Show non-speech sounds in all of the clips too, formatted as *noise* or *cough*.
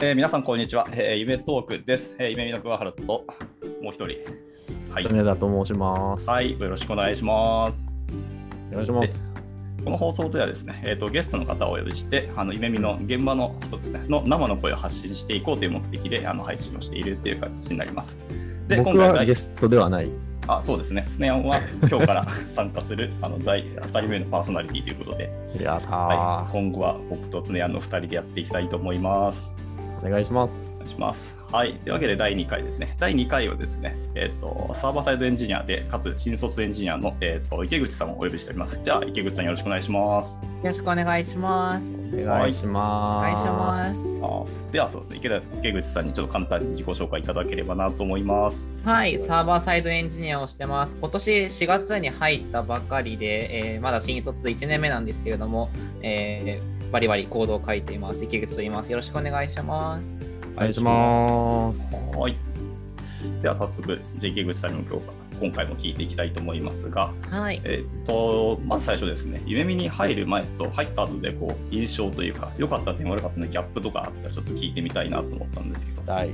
えー、皆さん、こんにちは。えー、夢トークです。えー、夢見の桑原と、もう一人。はい。米田と申します。はい。よろしくお願いします。お願いします。この放送ではですね、えーと、ゲストの方をお呼びして、あの夢見の現場の人ですね、の生の声を発信していこうという目的であの配信をしているという形になります。で、僕今回はゲストではない。あそうですね、スネアンは今日から *laughs* 参加するあの第2人目のパーソナリティということで、はい、今後は僕とスネアンの2人でやっていきたいと思います。お願いしますお。願いします。はい。というわけで第2回ですね。第2回はですね、えっ、と、サーバーサイドエンジニアで、かつ新卒エンジニアの、えっ、と、池口さんをお呼びしております。じゃあ、池口さんよろしくお願いします。よろしくお願いします。お願いしおます。願いします。あでは、そうですね池田、池口さんにちょっと簡単に自己紹介いただければなと思います。はい、サーバーサイドエンジニアをしてます。今年4月に入ったばかりで、えーまだ新卒1年目なんですけれども、えーバリバリコードを書いています。池口と言います。よろしくお願いします。お願いします。はい。では、早速、池口さんにも今日今回も聞いていきたいと思いますが、はい。えっ、と、まず最初ですね、夢見に入る前と入った後で、こう、印象というか、良かった点、悪かった点、ギャップとかあったら、ちょっと聞いてみたいなと思ったんですけど。はい。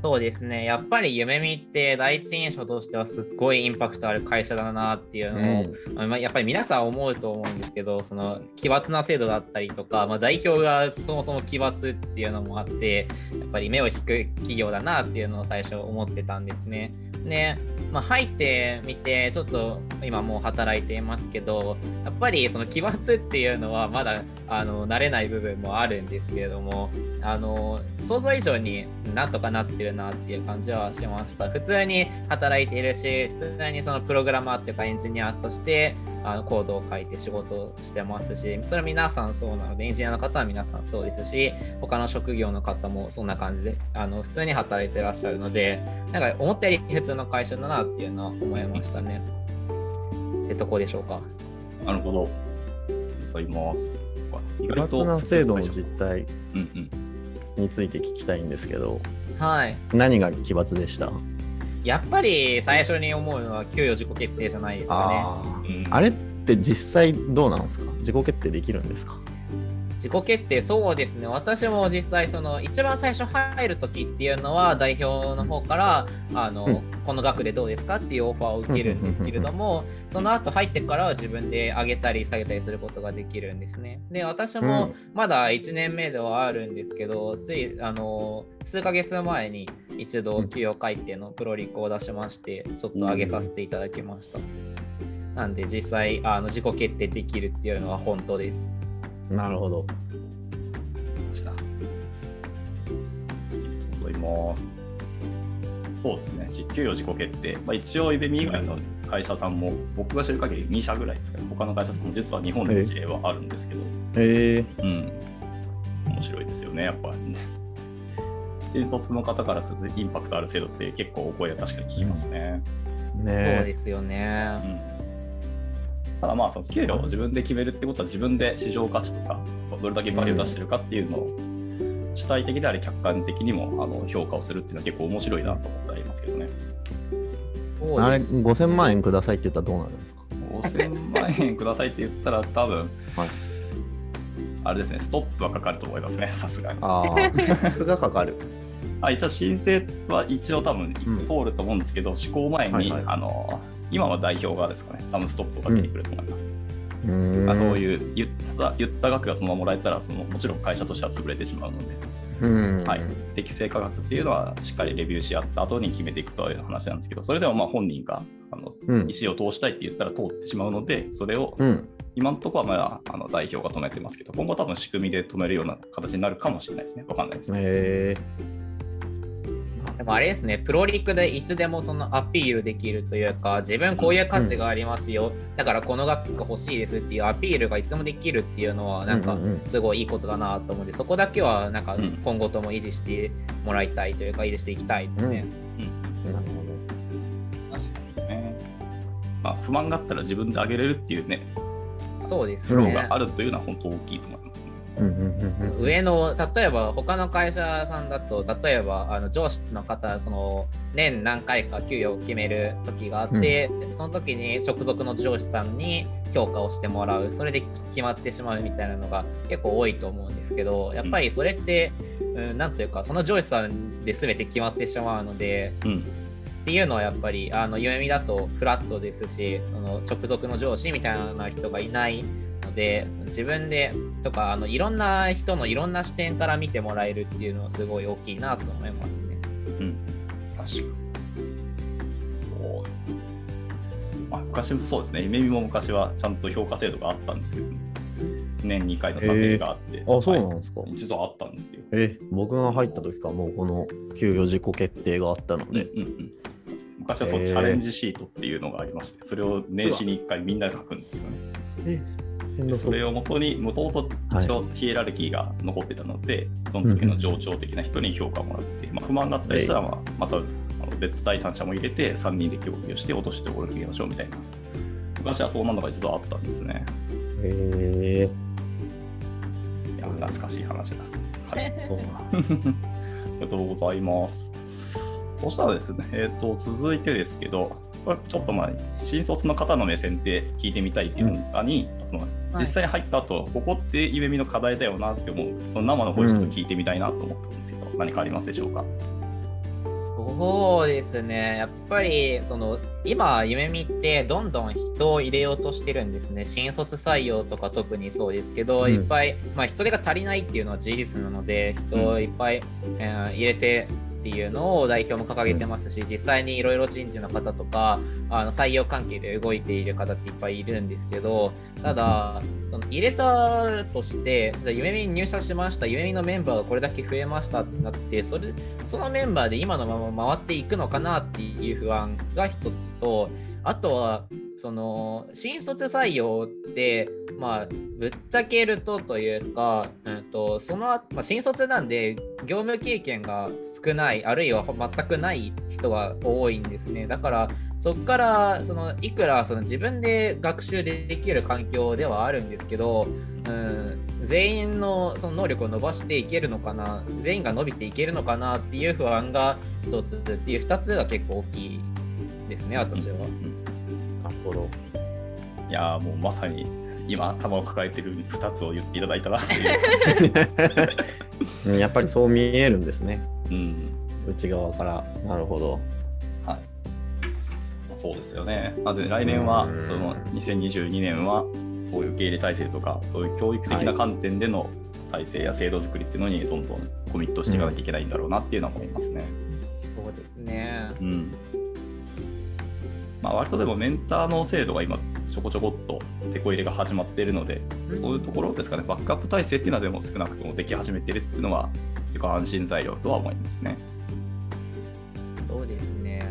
そうですね。やっぱり夢見って第一印象としてはすっごいインパクトある会社だなっていうのを、まあやっぱり皆さん思うと思うんですけど、その奇抜な制度だったりとか、まあ、代表がそもそも奇抜っていうのもあって、やっぱり目を引く企業だなっていうのを最初思ってたんですね。ね、まあ、入ってみて、ちょっと今もう働いていますけど、やっぱりその奇抜っていうのはまだあの慣れない部分もあるんですけれども、あの想像以上になんとかなってるなっていう感じはしました。普通に働いているし、普通にそのプログラマーっていうかエンジニアとしてあのコードを書いて仕事をしてますし、それは皆さんそうなので、エンジニアの方は皆さんそうですし、他の職業の方もそんな感じであの普通に働いてらっしゃるので、なんか思ったより普通の会社だなっていうのは思いましたね。ってとこでしょうか。なるほど。ございます。意奇抜な制度の実態うんうん。について聞きたいんですけど、はい。何が奇抜でした？やっぱり最初に思うのは給与自己決定じゃないですかね。あー。うん。あれって実際どうなんですか？自己決定できるんですか？自己決定、そうですね。私も実際、その一番最初入るときっていうのは、代表の方から、あの、うんこの額でどうですかっていうオファーを受けるんですけれども、その後入ってからは自分で上げたり下げたりすることができるんですね。で、私もまだ1年目ではあるんですけど、つい、あの、数ヶ月前に一度給与改定のプロリコを出しまして、ちょっと上げさせていただきました。なんで、実際、あの自己決定できるっていうのは本当です。なるほど。した。ありがとうございます。そうですね、じ給与自己決定。まあ、一応、イベミ以外の会社さんも、僕が知る限り2社ぐらいですけど、他の会社さんも実は日本での事例はあるんですけど、えー、うん。面白いですよね、やっぱり。新卒の方からするとインパクトある制度って結構お声は確かに聞きますね。そうねですよね。うんただまあその給料を自分で決めるってことは自分で市場価値とかどれだけバリューを出してるかっていうのを主体的であり客観的にもあの評価をするっていうのは結構面白いなと思ってありますけどね。あれそうです5000万円くださいって言ったらどうなるんですか？5000万円くださいって言ったら多分、はいあれですね、ストップはかかると思いますね、*laughs* さすがに。ああ、ストップがかかる。あ一応申請は一応多分うん通ると思うんですけど、施行前に、はいはいあの今は代表がですかね、多分ストップをかけてくると思います。うーんまあ、そういう言った言った額がそのままもらえたらその、もちろん会社としては潰れてしまうので、うん。はい、適正価格っていうのはしっかりレビューし合った後に決めていくという話なんですけど、それでもまあ本人があのうん意思を通したいって言ったら通ってしまうので、それをうん。今のところはまああの代表が止めてますけど、今後多分仕組みで止めるような形になるかもしれないですね。わかんないですね。えでもあれですね、プロリクでいつでもそのアピールできるというか、自分こういう価値がありますよ、だからこの額が欲しいですっていうアピールがいつでもできるっていうのは、なんかうんうんうんすごいいいことだなと思うんで、そこだけはなんかうん今後とも維持してもらいたいというか、維持していきたいですね。ー、なる確かにね。まあ、不満があったら自分で上げれるっていうね、そうですプロがね。あるというのは本当大きいと思いますね。うんうんうんうん。上の例えば他の会社さんだと例えばあの上司の方その年何回か給与を決める時があって、その時に直属の上司さんに評価をしてもらう。それで決まってしまうみたいなのが結構多いと思うんですけどやっぱりそれって、うん、というかその上司さんで全て決まってしまうのでうん。っていうのはやっぱりあの夢見だとフラットですしその直属の上司みたいな人がいないので自分でとかあのいろんな人のいろんな視点から見てもらえるっていうのはすごい大きいなと思いますね。うん。確かに。おまあ、昔もそうですね。夢見も昔はちゃんと評価制度があったんですけど、年2回の査定があって。あ、そうなんはいですか。実はあったんですよ。え、僕が入った時からもうこの給与自己決定があったのうんで、うんうん。昔はこうチャレンジシートっていうのがありまして、それを年始に1回みんなで書くんですよね。え、しんでどそれをもとに、もともと一応ヒエラルキーが残ってたので、その時の上長的な人に評価をもらって、まあ、不満があったりしたら、まあ、また別途第三者も入れて、3人で協議をして落としておる決めましょうみたいな。昔はそんなのが実はあったんですね。へえいや、懐かしい話だ。*laughs* ありがとうございます。そしたらですね、えー、と続いてですけど、これちょっとまあ新卒の方の目線で聞いてみたいっていうのに、そのはい。実際に入った後、ここって夢見の課題だよなって思う、その生の声ちょっと聞いてみたいなと思ったんですけど、何かありますでしょうか？そうですね、やっぱりその今、夢見ってどんどん人を入れようとしてるんですね。新卒採用とか特にそうですけど、うん。いっぱい、まあ、人手が足りないっていうのは事実なので、人をいっぱい、えー入れてっていうのを代表も掲げてますし、実際にいろいろ人事の方とかあの採用関係で動いている方っていっぱいいるんですけど、ただ、その入れたとして、じゃあ夢見に入社しました、夢見のメンバーがこれだけ増えましたってなって、それそのメンバーで今のまま回っていくのかなっていう不安が一つと、あとは、その新卒採用って、まあ、ぶっちゃけるとというか、うん、とその、まあ、新卒なんで業務経験が少ない、あるいは全くない人が多いんですね。だから、そこからそのいくらその自分で学習できる環境ではあるんですけど、うん、全員のその能力を伸ばしていけるのかな、全員が伸びていけるのかなっていう不安が一つっていう二つが結構大きいですね、私は。うんなるほど。いやーもうまさに今頭を抱えてる2つを言っていただいたなっていう。う *laughs* んやっぱりそう見えるんですね。うん内側から。なるほど。はい、そうですよね。なので来年はうんその2022年はそういう受け入れ体制とかそういう教育的な観点での体制や制度作りっていうのにどんどんコミットしていかなきゃいけないんだろうなっていうのは思いますね。そうですね。うん。まあ割とでもメンターの制度が今ちょこちょこっと手こ入れが始まっているので、そういうところですかね、バックアップ体制っていうのはでも少なくともでき始めてるっていうのは結構安心材料とは思いますね。そうですね。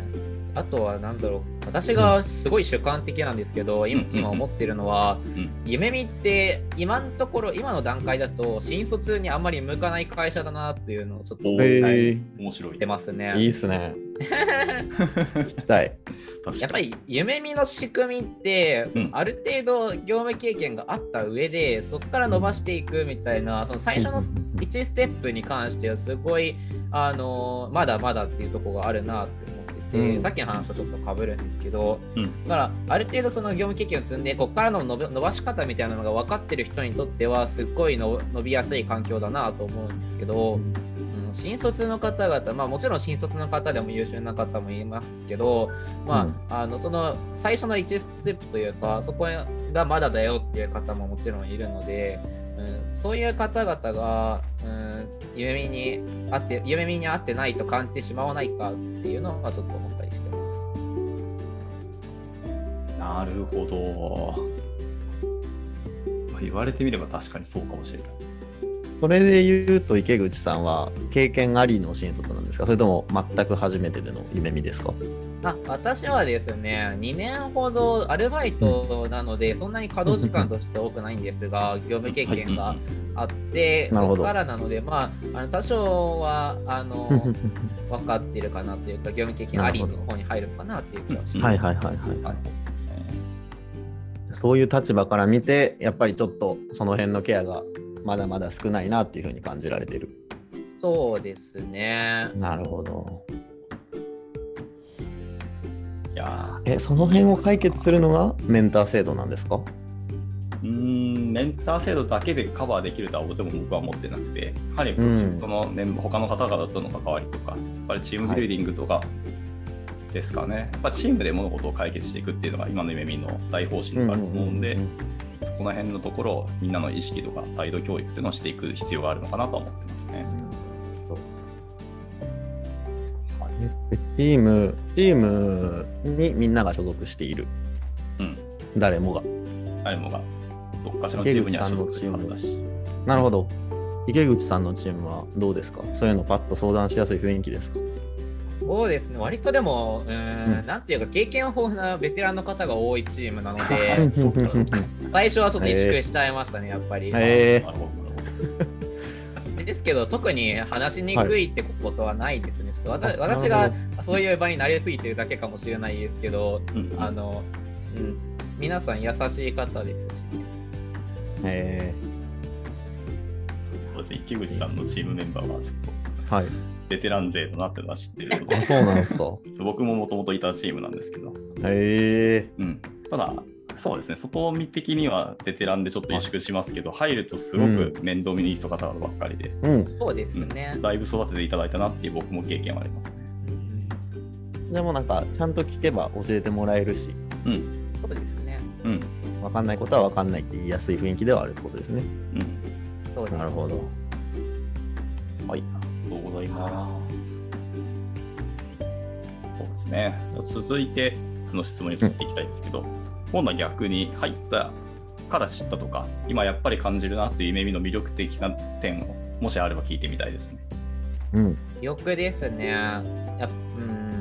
あとは何だろう、私がすごい主観的なんですけど、今うん今思ってるのは、うん夢見って今のところ、今の段階だと、新卒にあんまり向かない会社だなっていうのをちょっと思っ。てますね。いいっすね。*laughs* 聞きたい。やっぱり夢見の仕組みって、そうん。のある程度業務経験があった上で、そこから伸ばしていくみたいな、その最初の1ステップに関しては、すごいあのまだまだっていうところがあるなって思ってて、うん。さっきの話とちょっとかぶるんですけど、うん。だからある程度その業務経験を積んで、ここからの伸ばし方みたいなのが分かってる人にとっては、すっごいの伸びやすい環境だなと思うんですけど、うん新卒の方々、まあ、もちろん新卒の方でも優秀な方もいますけど、まあうんあのその最初の1ステップというか、そこがまだだよっていう方ももちろんいるので、うん、そういう方々が、うん、夢見にあって夢見に合ってないと感じてしまわないかっていうのはちょっと思ったりしてます。なるほど。まあ言われてみれば確かにそうかもしれない。それで言うと池口さんは経験ありの新卒なんですか？それとも全く初めてでの夢見ですか？あ私はですね、2年ほどアルバイトなので、そんなに稼働時間として多くないんですが、業務経験があって、そこからなので、まあ、あの多少はあの *laughs* 分かってるかなというか、業務経験ありの方に入るかなっていう気がします。はいはいはいはい、はい。そういう立場から見て、やっぱりちょっとその辺のケアがまだまだ少ないなっていうふうに感じられてる。そうですね。なるほど。いやえ、その辺を解決するのがメンター制度なんですか？ーうーんメンター制度だけでカバーできるとはとても僕は思ってなくて、やはりうんその、ね他の方々との関わりとか、やっぱりチームビルディングとかですかね、やっぱチームで物事を解決していくっていうのが今の夢見の大方針があると思うんで、そこの辺のところをみんなの意識とか態度教育っていうのをしていく必要があるのかなとは思ってますね。チーム、チームにみんなが所属している。うん、誰もが。誰もがどっかしらのチームには所属してるはずだし。なるほど。池口さんのチームはどうですか？そういうのパッと相談しやすい雰囲気ですか？そうですね、割とでも、うーん、うん。なんていうか、経験豊富なベテランの方が多いチームなの *laughs* うで、最初はちょっと萎縮しちゃいましたね、やっぱり。ですけど、特に話しにくいってことはないですね。ちょっとわたあ私がそういう場に慣れすぎてるだけかもしれないですけど、どうん。あの、うん、皆さん優しい方ですし、えそうですね、池口さんのチームメンバーはちょっと。ー、はい。ベテラン勢だなってのは知ってるのあで、そうなんですか。*laughs* 僕ももともといたチームなんですけど、えうん、ただ、そうですね、外見的にはベテランでちょっと萎縮しますけど、入るとすごく面倒見にいい人方ばっかりで、ー、うん。そうですよね。だいぶ育てていただいたなっていう僕も経験はありますね。でもなんか、ちゃんと聞けば教えてもらえるし、うん、そうですね。うん、わかんないことはわかんないって言いやすい雰囲気ではあるってことですね。うん。そうですなるほど。はい、とうございます。そうですね。続いての質問に移っていきたいんですけど、今度は逆に入ったから知ったとか、今やっぱり感じるなっていう夢見の魅力的な点を、もしあれば聞いてみたいですね。うん。欲ですね。やっうーん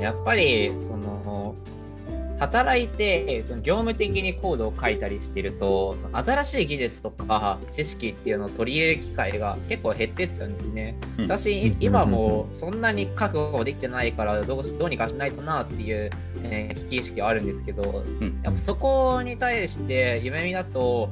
やっぱりその働いてその業務的にコードを書いたりしてるとその新しい技術とか知識っていうのを取り入れる機会が結構減ってっちゃうんですね。うん。私うん。今もそんなに覚悟できてないからどうしどうにかしないとなっていう、えー危機意識はあるんですけどうん。やっぱそこに対して夢見だと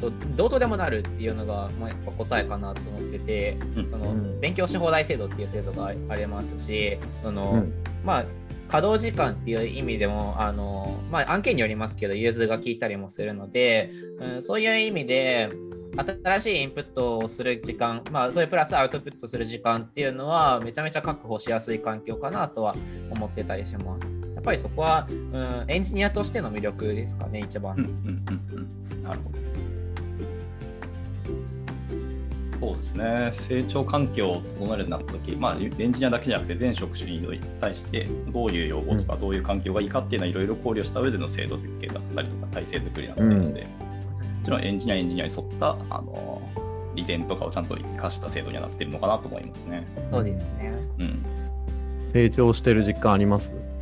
うんとどうとでもなるっていうのが、まあ、やっぱ答えかなと思っててうん。その、うん。勉強し放題制度っていう制度があありますしその、うん。まあ稼働時間っていう意味でもあの、まあ、案件によりますけど融通が効いたりもするので、うん、そういう意味で新しいインプットをする時間、まあ、それプラスアウトプットする時間っていうのはめちゃめちゃ確保しやすい環境かなとは思ってたりします。やっぱりそこは、うん、エンジニアとしての魅力ですかね、一番。なるほど。そうですね、成長環境を整えるようになったとき、まあ、エンジニアだけじゃなくて、全職種に対して、どういう要望とか、どういう環境がいいかっていうのは、いろいろ考慮した上での制度設計だったりとか、体制作りになっているので、もちろんエンジニア、エンジニアに沿ったあの利点とかをちゃんと生かした制度にはなっているのかなと思いますね。そうですね。うん。成長してる実感あります？お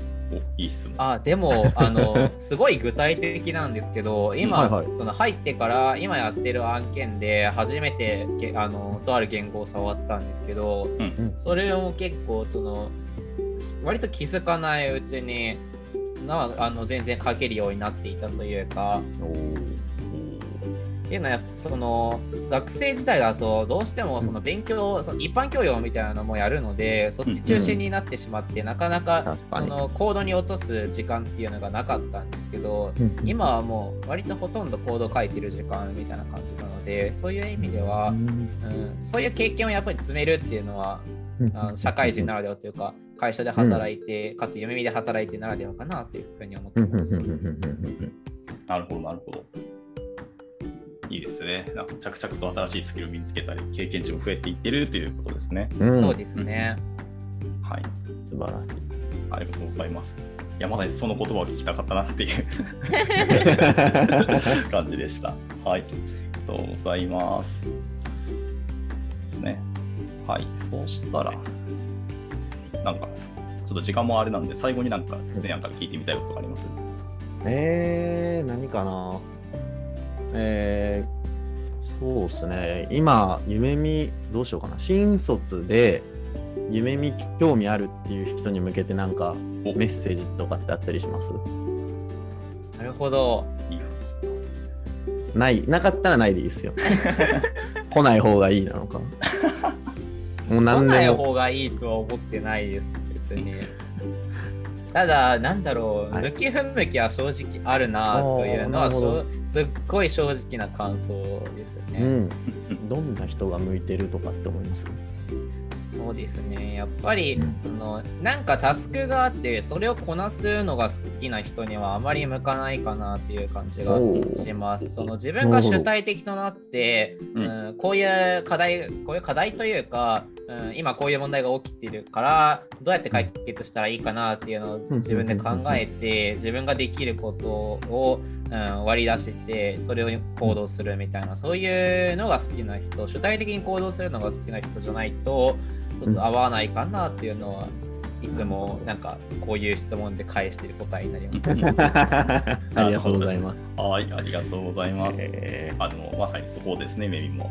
いい質問。あでも *laughs* あのすごい具体的なんですけど今、はいはい。その入ってから今やってる案件で初めてけあのとある言語を触ったんですけどうん。それを結構その割と気づかないうちになあの全然書けるようになっていたというかっていうのはやっぱその学生時代だとどうしてもその勉強、その一般教養みたいなのもやるのでそっち中心になってしまって、なかなか確かに。そのコードに落とす時間っていうのがなかったんですけど、今はもう割とほとんどコード書いてる時間みたいな感じなのでそういう意味では、うん、そういう経験をやっぱり積めるっていうのはあの社会人ならではというか会社で働いて、かつ夢見で働いてならではかなというふうに思ってます。なるほど、なるほど。いいですね。なんか着々と新しいスキルを身につけたり、経験値も増えていってるということですね。うんそうですね。はい。素晴らしい。ありがとうございます。いや、まさにその言葉を聞きたかったなっていう *laughs* 感じでした。はい。ありがとうございます。ですね。はい。そうしたら、なんか、ちょっと時間もあれなんで、最後になんかですね、なんか聞いてみたいことがあります？えー、何かな？えー、そうですね。今、夢見、どうしようかな。新卒で、夢見興味あるっていう人に向けてなんかおメッセージとかってあったりします？なるほど。ない、なかったらないでいいですよ。*laughs* 来ない方がいいなのか。もう来ない何でも。方がいいとは思ってないです、別に。ただ、なんだろう、はい向き不向きは正直あるなというのはすっごい正直な感想ですよね。うん。どんな人が向いてるとかって思います？そうですね。やっぱり、うんそのなんかタスクがあって、それをこなすのが好きな人にはあまり向かないかなっていう感じがします。その自分が主体的となって、ううんんこういう課題、こういう課題というか、うん、今こういう問題が起きてるから、どうやって解決したらいいかなっていうのを自分で考えて、自分ができることを、うん、割り出して、それを行動するみたいな、そういうのが好きな人、主体的に行動するのが好きな人じゃないと、ちょっと合わないかなっていうのは、いつもなんかこういう質問で返してる答えになります。*laughs* ありがとうございます。はい、ありがとうございます。えあのまさにそこですね、メミも。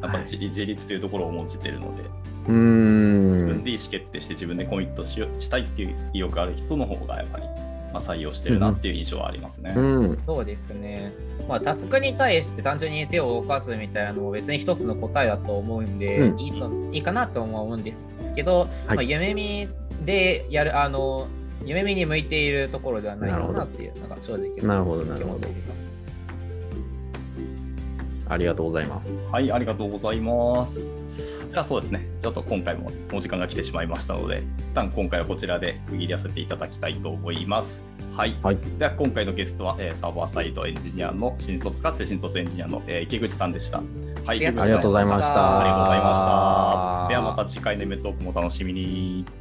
やっぱり自自立というところを重んじているので、ーうー自分ん。で意思決定して自分でコミットしよしたいっていう意欲ある人の方がやっぱり、まあ、採用してるなっていう印象はありますね。うん。そうですね。まあ、タスクに対して単純に手を動かすみたいなのも別に一つの答えだと思うんで、うんいいといいかなと思うんですけど、はいまあ、夢見でやる、あの、夢見に向いているところではないかなるほどなっていうのが正直なるほど、な気なるほど持ちです。ありがとうございます。はい、ありがとうございます。じゃあそうですね、ちょっと今回もお時間が来てしまいましたので、一旦今回はこちらで区切りさせていただきたいと思います。はい。はい。では今回のゲストは、えーサーバーサイドエンジニアの新卒かつて新卒エンジニアの、えー池口さんでした。はい、ありがとうございました。ありがとうございました。ではまた次回のイベントークもお楽しみに。